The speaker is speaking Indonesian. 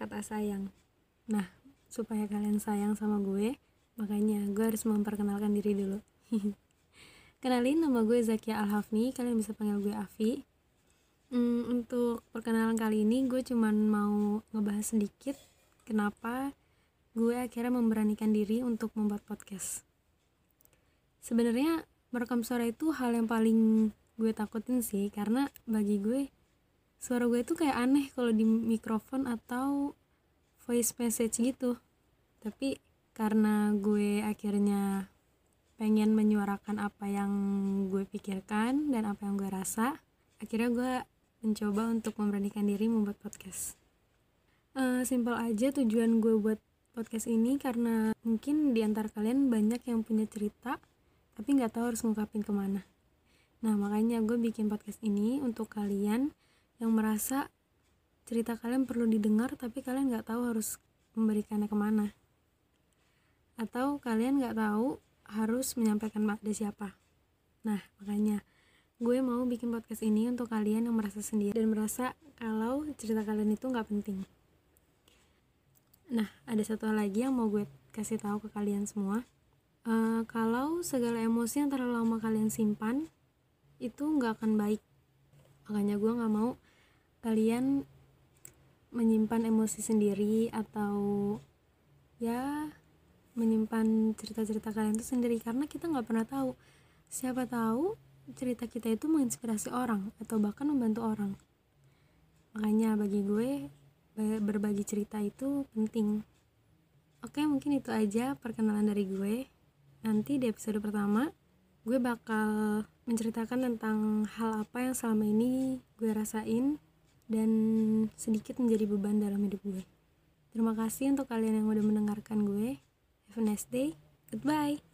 kata-kata sayang. Nah, supaya kalian sayang sama gue, makanya gue harus memperkenalkan diri dulu. Kenalin nama gue Zakia Alhafni, kalian bisa panggil gue Avi. Hmm, untuk perkenalan kali ini gue cuman mau ngebahas sedikit kenapa gue akhirnya memberanikan diri untuk membuat podcast. Sebenarnya merekam suara itu hal yang paling gue takutin sih karena bagi gue suara gue itu kayak aneh kalau di mikrofon atau voice message gitu. Tapi karena gue akhirnya pengen menyuarakan apa yang gue pikirkan dan apa yang gue rasa akhirnya gue mencoba untuk memberanikan diri membuat podcast. Uh, simple aja tujuan gue buat podcast ini karena mungkin di antara kalian banyak yang punya cerita tapi nggak tahu harus ngungkapin ke mana. Nah makanya gue bikin podcast ini untuk kalian yang merasa cerita kalian perlu didengar tapi kalian nggak tahu harus memberikannya ke mana. Atau kalian nggak tahu harus menyampaikan pada siapa. Nah makanya gue mau bikin podcast ini untuk kalian yang merasa sendiri dan merasa kalau cerita kalian itu nggak penting. Nah ada satu lagi yang mau gue kasih tahu ke kalian semua. Uh, kalau segala emosi yang terlalu lama kalian simpan itu nggak akan baik. Makanya gue nggak mau kalian menyimpan emosi sendiri atau ya menyimpan cerita-cerita kalian itu sendiri? Karena kita nggak pernah tahu. Siapa tahu cerita kita itu menginspirasi orang atau bahkan membantu orang. Makanya bagi gue berbagi cerita itu penting. Oke mungkin itu aja perkenalan dari gue. Nanti di episode pertama gue bakal menceritakan tentang hal apa yang selama ini gue rasain dan sedikit menjadi beban dalam hidup gue. Terima kasih untuk kalian yang udah mendengarkan gue. Have a nice day. Goodbye.